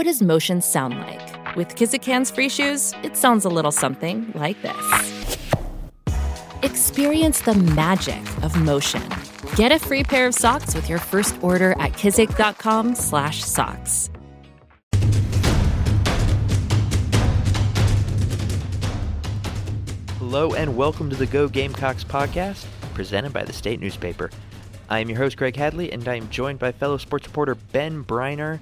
What does motion sound like? With Kizik hands free shoes, it sounds a little something like this. Experience the magic of motion. Get a free pair of socks with your first order at kizik.com/socks. Hello and welcome to the Go Gamecocks podcast, presented by the State Newspaper. I am your host Greg Hadley, and I am joined by fellow sports reporter Ben Breiner.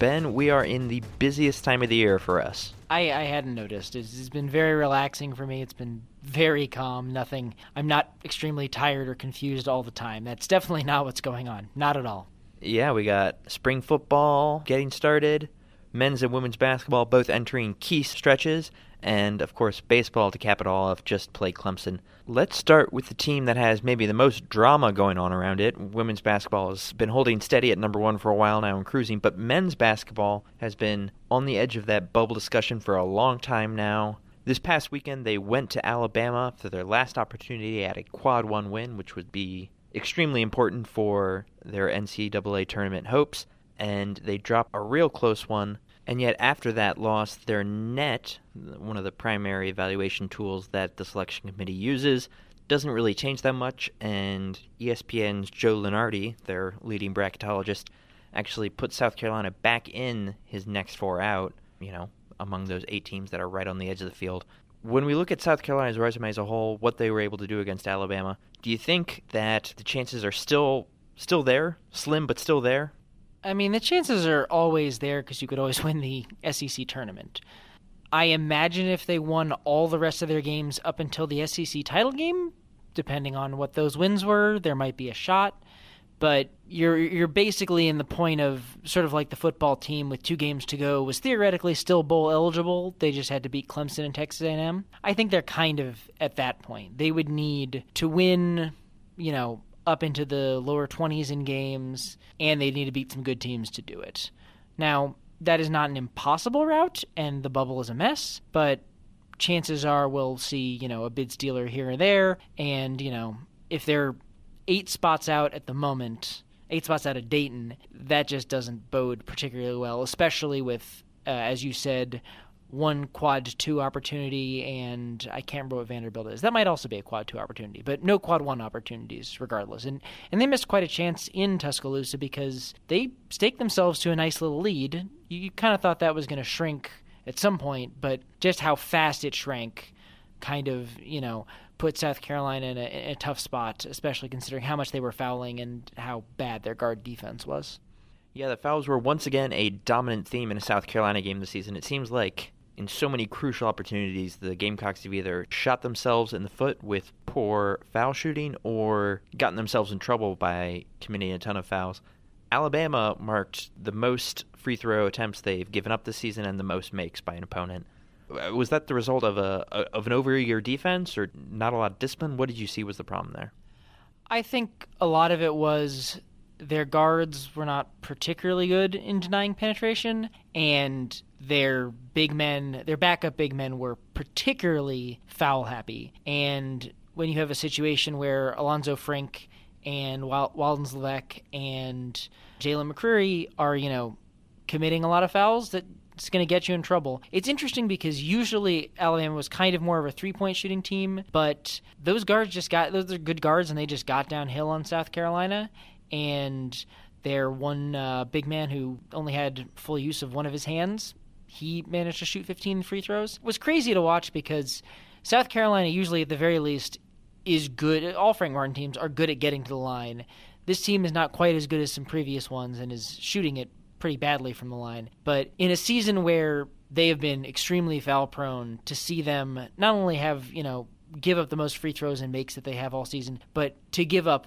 Ben, we are in the busiest time of the year for us. I, I hadn't noticed. It's, it's been very relaxing for me. It's been very calm. Nothing. I'm not extremely tired or confused all the time. That's definitely not what's going on. Not at all. Yeah, we got spring football getting started, men's and women's basketball both entering key stretches, and of course, baseball to cap it all off just played Clemson. Let's start with the team that has maybe the most drama going on around it. Women's basketball has been holding steady at number one for a while now and cruising, but men's basketball has been on the edge of that bubble discussion for a long time now. This past weekend, they went to Alabama for their last opportunity at a quad one win, which would be extremely important for their NCAA tournament hopes, and they drop a real close one. And yet, after that loss, their net, one of the primary evaluation tools that the selection committee uses, doesn't really change that much. And ESPN's Joe Lunardi, their leading bracketologist, actually put South Carolina back in his next four out, you know, among those eight teams that are right on the edge of the field. When we look at South Carolina's resume as a whole, what they were able to do against Alabama, do you think that the chances are still still there, slim but still there? I mean, the chances are always there because you could always win the SEC tournament. I imagine if they won all the rest of their games up until the SEC title game, depending on what those wins were, there might be a shot. But you're you're basically in the point of sort of like the football team with two games to go was theoretically still bowl eligible. They just had to beat Clemson and Texas A&M. I think they're kind of at that point. They would need to win, you know, up into the lower 20s in games, and they need to beat some good teams to do it. Now, that is not an impossible route, and the bubble is a mess, but chances are we'll see, you know, a bid stealer here or there, and, you know, if they're eight spots out at the moment, eight spots out of Dayton, that just doesn't bode particularly well, especially with, uh, as you said, one quad two opportunity, and I can't remember what Vanderbilt is. That might also be a quad two opportunity, but no quad one opportunities regardless. And and they missed quite a chance in Tuscaloosa because they staked themselves to a nice little lead. You, you kind of thought that was going to shrink at some point, but just how fast it shrank, kind of you know put South Carolina in a, in a tough spot, especially considering how much they were fouling and how bad their guard defense was. Yeah, the fouls were once again a dominant theme in a South Carolina game this season. It seems like in so many crucial opportunities, the Gamecocks have either shot themselves in the foot with poor foul shooting or gotten themselves in trouble by committing a ton of fouls. Alabama marked the most free throw attempts they've given up this season and the most makes by an opponent. Uh, was that the result of a of an overeager defense or not a lot of discipline? What did you see was the problem there? I think a lot of it was their guards were not particularly good in denying penetration, and their big men, their backup big men, were particularly foul happy. And when you have a situation where Alanzo Frink and Wildens Leveque and Jalyn McCreary are, you know, committing a lot of fouls that it's going to get you in trouble. It's interesting because usually Alabama was kind of more of a three point shooting team, but those guards just got those are good guards and they just got downhill on South Carolina and their one uh, big man who only had full use of one of his hands, he managed to shoot 15 free throws. It was crazy to watch because South Carolina usually, at the very least, is good. All Frank Martin teams are good at getting to the line. This team is not quite as good as some previous ones and is shooting it pretty badly from the line. But in a season where they have been extremely foul prone, to see them not only have, you know, give up the most free throws and makes that they have all season, but to give up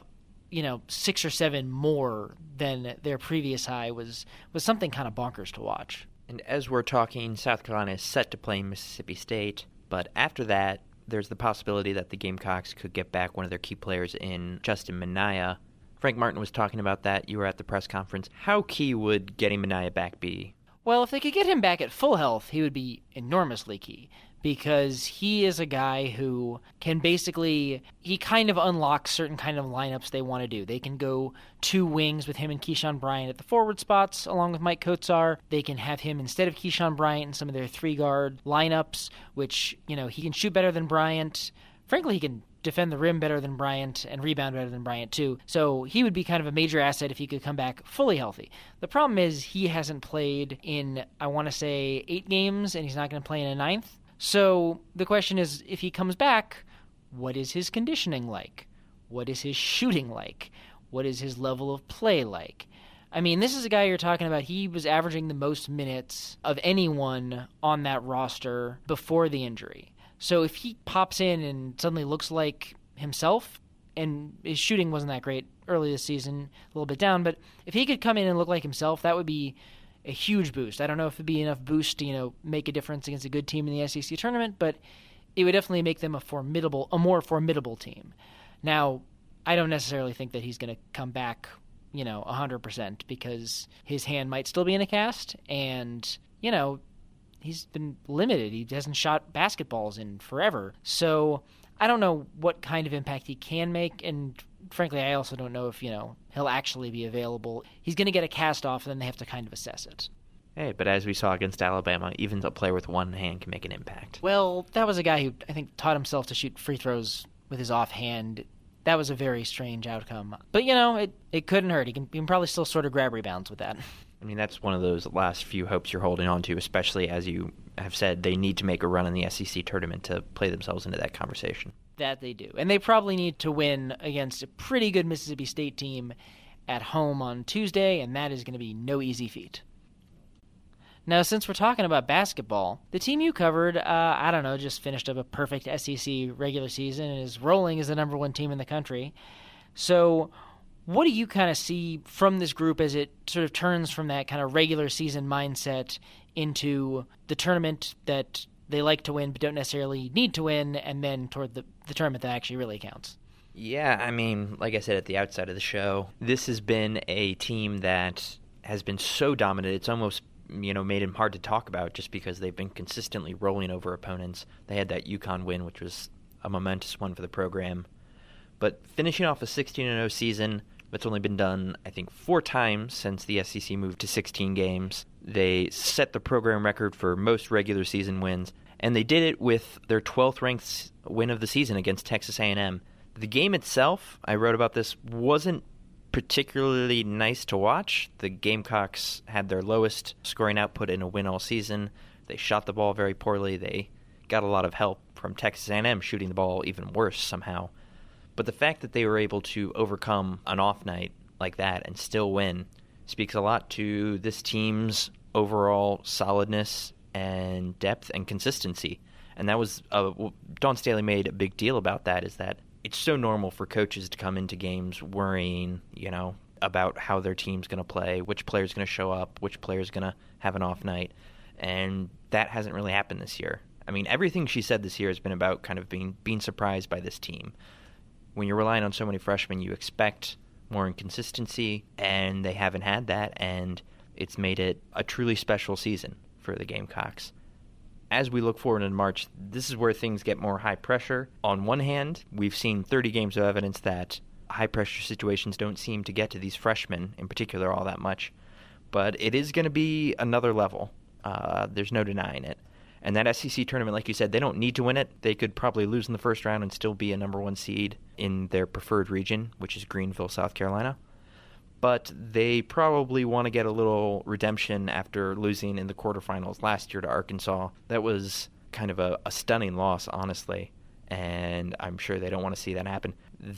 you know six or seven more than their previous high was was something kind of bonkers to watch. And as we're talking, South Carolina is set to play Mississippi State, but after that, there's the possibility that the Gamecocks could get back one of their key players in Justin Minaya. Frank Martin was talking about that. You were at the press conference. How key would getting Minaya back be? Well, if they could get him back at full health, he would be enormously key because he is a guy who can basically he kind of unlocks certain kind of lineups they want to do. They can go two wings with him and Keyshawn Bryant at the forward spots along with Maik Kotsar. They can have him instead of Keyshawn Bryant in some of their three guard lineups, which, you know, he can shoot better than Bryant. Frankly, he can defend the rim better than Bryant and rebound better than Bryant too. So he would be kind of a major asset if he could come back fully healthy. The problem is he hasn't played in I want to say 8 games and he's not going to play in a ninth. So the question is if he comes back, what is his conditioning like? What is his shooting like? What is his level of play like? I mean, this is a guy you're talking about. He was averaging the most minutes of anyone on that roster before the injury. So if he pops in and suddenly looks like himself, and his shooting wasn't that great early this season, a little bit down, but if he could come in and look like himself, that would be a huge boost. I don't know if it'd be enough boost to you know make a difference against a good team in the SEC tournament, but it would definitely make them a formidable, a more formidable team. Now, I don't necessarily think that he's going to come back, you know, 100% because his hand might still be in a cast and, you know, he's been limited. He hasn't shot basketballs in forever. So, I don't know what kind of impact he can make and frankly, I also don't know if, you know, he'll actually be available. He's going to get a cast off, and then they have to kind of assess it. Hey, but as we saw against Alabama, even a player with one hand can make an impact. Well, that was a guy who I think taught himself to shoot free throws with his offhand. That was a very strange outcome. But, you know, it, it couldn't hurt. He can, he can probably still sort of grab rebounds with that. I mean, that's one of those last few hopes you're holding on to, especially as you have said they need to make a run in the SEC tournament to play themselves into that conversation. That they do. And they probably need to win against a pretty good Mississippi State team at home on Tuesday, and that is going to be no easy feat. Now, since we're talking about basketball, the team you covered, uh, I don't know, just finished up a perfect SEC regular season and is rolling as the number one team in the country. So, what do you kind of see from this group as it sort of turns from that kind of regular season mindset into the tournament that they like to win but don't necessarily need to win, and then toward the, the tournament that actually really counts? Yeah, I mean, like I said at the outside of the show, this has been a team that has been so dominant. It's almost you know made them hard to talk about just because they've been consistently rolling over opponents. They had that UConn win, which was a momentous one for the program. But finishing off a 16 0 season, that's only been done, I think, four times since the SEC moved to 16 games. They set the program record for most regular season wins, and they did it with their 12th ranked win of the season against Texas A&M. The game itself, I wrote about this, wasn't particularly nice to watch. The Gamecocks had their lowest scoring output in a win all season. They shot the ball very poorly. They got a lot of help from Texas A&M shooting the ball even worse somehow. But the fact that they were able to overcome an off night like that and still win speaks a lot to this team's overall solidness and depth and consistency. And that was uh, Dawn Staley made a big deal about that. Is that it's so normal for coaches to come into games worrying, you know, about how their team's going to play, which player's going to show up, which player's going to have an off night, and that hasn't really happened this year. I mean, everything she said this year has been about kind of being being surprised by this team. When you're relying on so many freshmen, you expect more inconsistency, and they haven't had that, and it's made it a truly special season for the Gamecocks. As we look forward in March, this is where things get more high pressure. On one hand, we've seen 30 games of evidence that high pressure situations don't seem to get to these freshmen in particular all that much, but it is going to be another level. Uh, there's no denying it. And that SEC tournament, like you said, they don't need to win it. They could probably lose in the first round and still be a number one seed in their preferred region, which is Greenville, South Carolina but they probably want to get a little redemption after losing in the quarterfinals last year to Arkansas. That was kind of a, a stunning loss, honestly, and I'm sure they don't want to see that happen.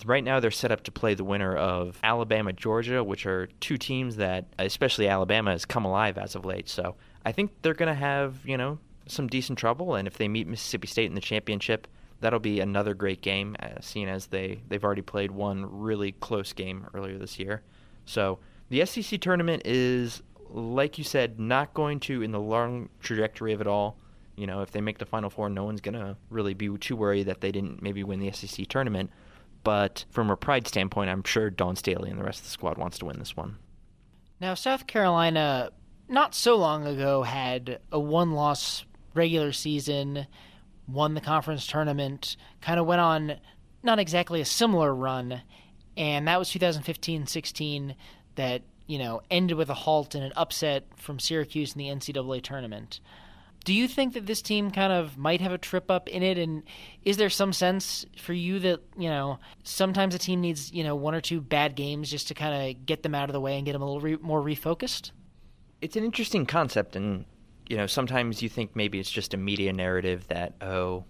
Right now, they're set up to play the winner of Alabama, Georgia, which are two teams that, especially Alabama, has come alive as of late. So I think they're going to have, you know, some decent trouble. And if they meet Mississippi State in the championship, that'll be another great game, uh, seeing as they, they've already played one really close game earlier this year. So the SEC tournament is like you said, not going to in the long trajectory of it all. You know, if they make the Final Four, no one's gonna really be too worried that they didn't maybe win the SEC tournament. But from a pride standpoint, I'm sure Dawn Staley and the rest of the squad wants to win this one. Now, South Carolina, not so long ago, had a one-loss regular season, won the conference tournament, kind of went on not exactly a similar run, and that was 2015-16 that you know ended with a halt and an upset from Syracuse in the NCAA tournament. Do you think that this team kind of might have a trip up in it? And is there some sense for you that, you know, sometimes a team needs, you know, one or two bad games just to kind of get them out of the way and get them a little re- more refocused? It's an interesting concept. And, you know, sometimes you think maybe it's just a media narrative that, oh,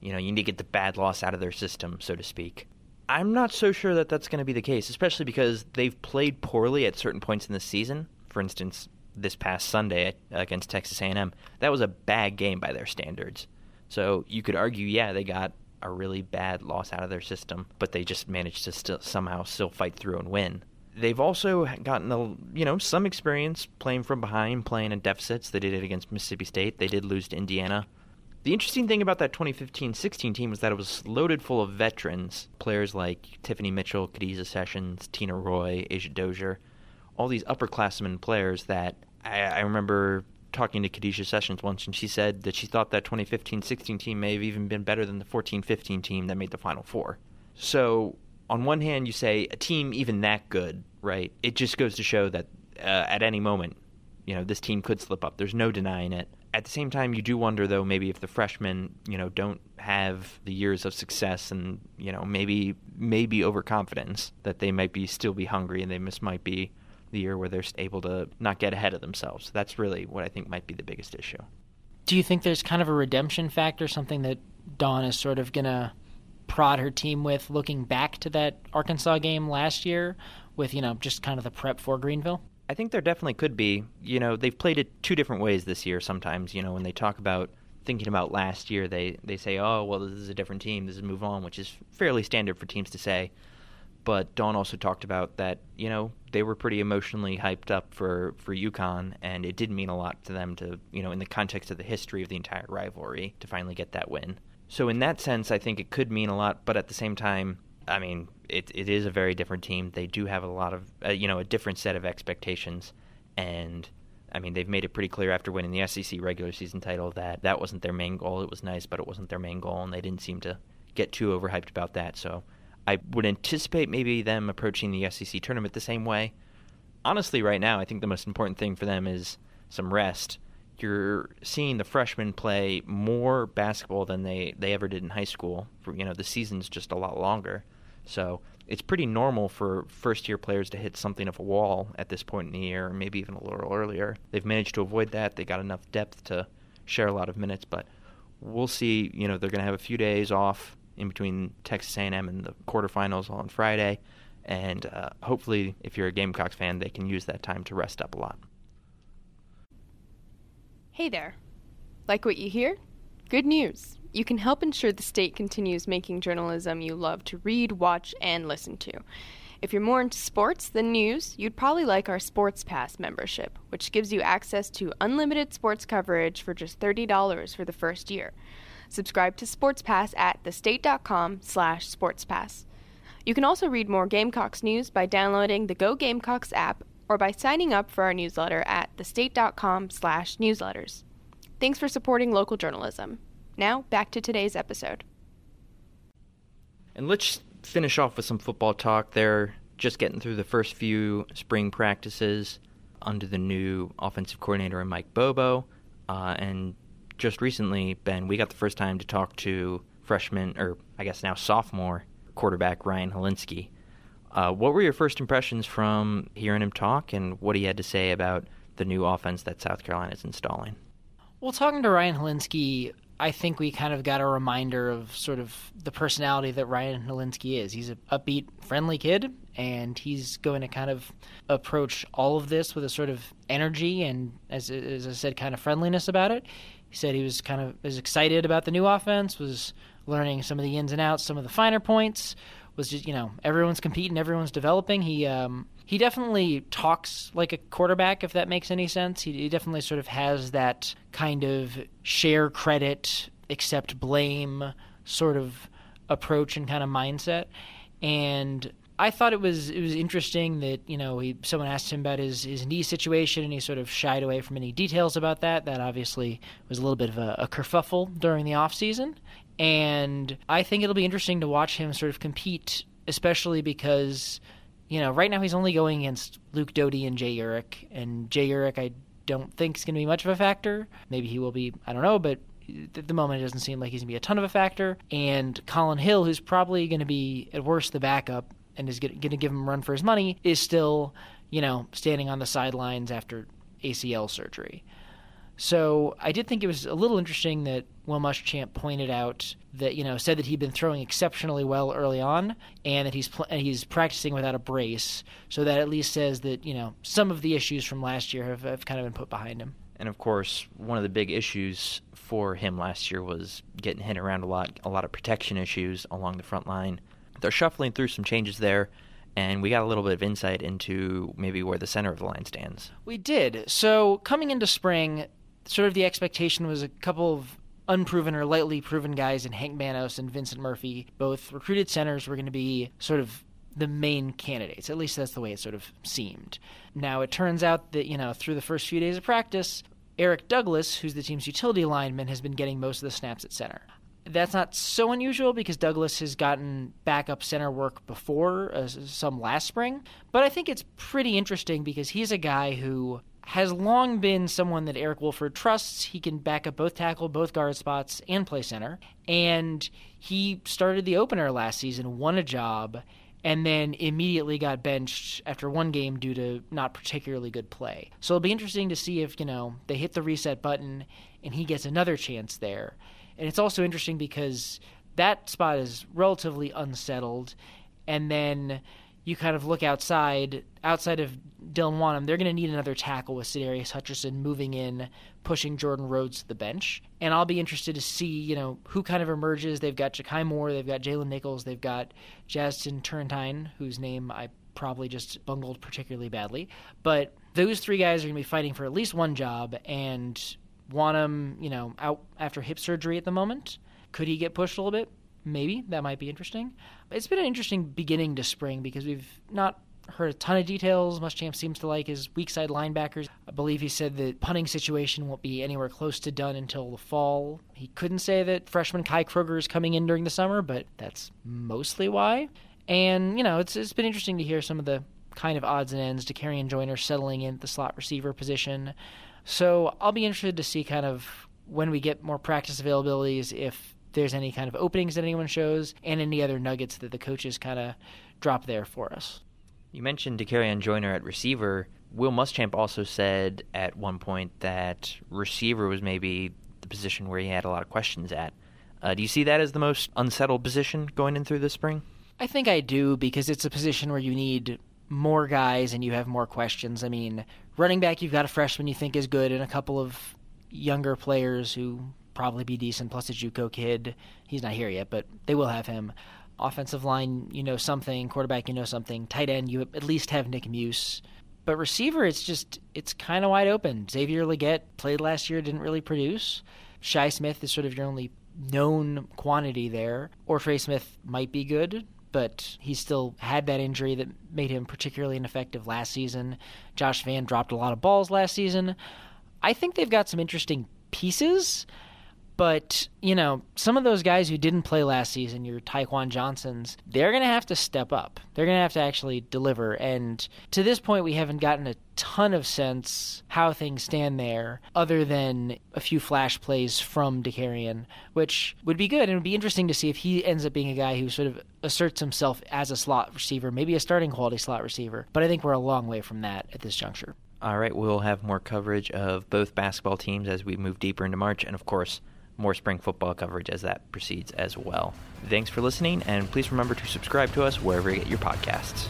you know, you need to get the bad loss out of their system, so to speak. I'm not so sure that that's going to be the case, especially because they've played poorly at certain points in the season. For instance, this past Sunday against Texas A&M. That was a bad game by their standards. So you could argue, yeah, they got a really bad loss out of their system, but they just managed to still somehow still fight through and win. They've also gotten a, you know some experience playing from behind, playing in deficits. They did it against Mississippi State. They did lose to Indiana. The interesting thing about that 2015-16 team was that it was loaded full of veterans, players like Tiffany Mitchell, Khadijah Sessions, Tina Roy, Asia Dozier, all these upperclassmen players that I, I remember talking to Khadijah Sessions once, and she said that she thought that 2015-16 team may have even been better than the 14-15 team that made the Final Four. So, on one hand, you say a team even that good, right? It just goes to show that uh, at any moment, you know, this team could slip up. There's no denying it. At the same time, you do wonder though maybe if the freshmen, you know, don't have the years of success and you know maybe maybe overconfidence that they might be still be hungry and they just might be the year where they're able to not get ahead of themselves. That's really what I think might be the biggest issue. Do you think there's kind of a redemption factor, something that Dawn is sort of to prod her team with looking back to that Arkansas game last year with, you know, just kind of the prep for Greenville? I think there definitely could be. You know, they've played it two different ways this year sometimes. You know, when they talk about thinking about last year, they, they say, oh, well, this is a different team. This is move on, which is fairly standard for teams to say. But Dawn also talked about that, you know, they were pretty emotionally hyped up for, for UConn, and it did mean a lot to them to, you know, in the context of the history of the entire rivalry, to finally get that win. So in that sense, I think it could mean a lot, but at the same time, I mean, it it is a very different team. They do have a lot of, uh, you know, a different set of expectations, and I mean, they've made it pretty clear after winning the SEC regular season title that that wasn't their main goal. It was nice, but it wasn't their main goal, and they didn't seem to get too overhyped about that. So I would anticipate maybe them approaching the SEC tournament the same way. Honestly, right now, I think the most important thing for them is some rest. You're seeing the freshmen play more basketball than they, they ever did in high school. For, you know, the season's just a lot longer. So it's pretty normal for first year players to hit something of a wall at this point in the year, or maybe even a little earlier. They've managed to avoid that. They got enough depth to share a lot of minutes, but we'll see. You know, they're going to have a few days off in between Texas A&M and the quarterfinals on Friday, and uh, hopefully, if you're a Gamecocks fan, they can use that time to rest up a lot. Hey there. Like what you hear? Good news. You can help ensure the state continues making journalism you love to read, watch, and listen to. If you're more into sports than news, you'd probably like our Sports Pass membership, which gives you access to unlimited sports coverage for just $30 for the first year. Subscribe to Sports Pass at thestate.com slash sportspass. You can also read more Gamecocks news by downloading the Go Gamecocks app or by signing up for our newsletter at thestate.com slash newsletters. Thanks for supporting local journalism. Now, back to today's episode. And let's finish off with some football talk. They're just getting through the first few spring practices under the new offensive coordinator, and Mike Bobo. Uh, and just recently, Ben, we got the first time to talk to freshman, or I guess now sophomore, quarterback Ryan Hilinski. Uh, what were your first impressions from hearing him talk, and what he had to say about the new offense that South Carolina is installing? Well, talking to Ryan Hilinski, I think we kind of got a reminder of sort of the personality that Ryan Hilinski is. He's a upbeat, friendly kid, and he's going to kind of approach all of this with a sort of energy and, as, as I said, kind of friendliness about it. He said he was kind of was excited about the new offense, was learning some of the ins and outs, some of the finer points. Was just you know everyone's competing, everyone's developing. He um, he definitely talks like a quarterback, if that makes any sense. He, he definitely sort of has that kind of share credit, accept blame sort of approach and kind of mindset. And I thought it was it was interesting that you know he someone asked him about his, his knee situation and he sort of shied away from any details about that. That obviously was a little bit of a, a kerfuffle during the off season, and I think it'll be interesting to watch him sort of compete, especially because you know right now he's only going against Luke Doty and Jay Urich, and Jay Urich I don't think is going to be much of a factor. Maybe he will be. I don't know, but at the moment it doesn't seem like he's going to be a ton of a factor. And Collin Hill, who's probably going to be at worst the backup and is going to give him a run for his money, is still, you know, standing on the sidelines after ACL surgery. So I did think it was a little interesting that Will Muschamp pointed out that you know said that he'd been throwing exceptionally well early on, and that he's pl- he's practicing without a brace. So that at least says that you know some of the issues from last year have, have kind of been put behind him. And of course, one of the big issues for him last year was getting hit around a lot, a lot of protection issues along the front line. They're shuffling through some changes there, and we got a little bit of insight into maybe where the center of the line stands. We did. So coming into spring, sort of the expectation was a couple of unproven or lightly proven guys in Hank Manos and Vincent Murphy, both recruited centers, were going to be sort of the main candidates. At least that's the way it sort of seemed. Now, it turns out that, you know, through the first few days of practice, Eric Douglas, who's the team's utility lineman, has been getting most of the snaps at center. That's not so unusual because Douglas has gotten backup center work before, uh, some last spring. But I think it's pretty interesting because he's a guy who has long been someone that Eric Wolford trusts. He can back up both tackle, both guard spots, and play center. And he started the opener last season, won a job, and then immediately got benched after one game due to not particularly good play. So it'll be interesting to see if, you know, they hit the reset button and he gets another chance there. And it's also interesting because that spot is relatively unsettled. And then you kind of look outside, outside of Dylan Wonnum, they're going to need another tackle with Sadarius Hutcherson moving in, pushing Jordan Rhodes to the bench. And I'll be interested to see, you know, who kind of emerges. They've got Ja'Kai Moore, they've got Jalen Nichols, they've got Justin Turrentine, whose name I probably just bungled particularly badly. But those three guys are going to be fighting for at least one job, and Wonnum, you know, out after hip surgery at the moment. Could he get pushed a little bit? Maybe that might be interesting. It's been an interesting beginning to spring because we've not heard a ton of details. Muschamp seems to like his weak side linebackers. I believe he said the punting situation won't be anywhere close to done until the fall. He couldn't say that freshman Kai Kroeger is coming in during the summer, but that's mostly why. And, you know, it's, it's been interesting to hear some of the kind of odds and ends. Dakereon Joyner settling in the slot receiver position. So I'll be interested to see kind of when we get more practice availabilities if there's any kind of openings that anyone shows, and any other nuggets that the coaches kind of drop there for us. You mentioned Dakereon Joyner at receiver. Will Muschamp also said at one point that receiver was maybe the position where he had a lot of questions at. Uh, do you see that as the most unsettled position going in through the spring? I think I do because it's a position where you need more guys and you have more questions. I mean, running back, you've got a freshman you think is good and a couple of younger players who probably be decent, plus a Juco kid. He's not here yet, but they will have him. Offensive line, you know something. Quarterback, you know something. Tight end, you at least have Nick Muse. But receiver, it's just, it's kind of wide open. Xavier Legette played last year, didn't really produce. Shi Smith is sort of your only known quantity there. OrTre Smith might be good, but he still had that injury that made him particularly ineffective last season. Josh Vann dropped a lot of balls last season. I think they've got some interesting pieces. But, you know, some of those guys who didn't play last season, your Taekwon Johnsons, they're going to have to step up. They're going to have to actually deliver. And to this point, we haven't gotten a ton of sense how things stand there, other than a few flash plays from Dakereon, which would be good. And it would be interesting to see if he ends up being a guy who sort of asserts himself as a slot receiver, maybe a starting quality slot receiver. But I think we're a long way from that at this juncture. All right, we'll have more coverage of both basketball teams as we move deeper into March, and of course, more spring football coverage as that proceeds as well. Thanks for listening, and please remember to subscribe to us wherever you get your podcasts.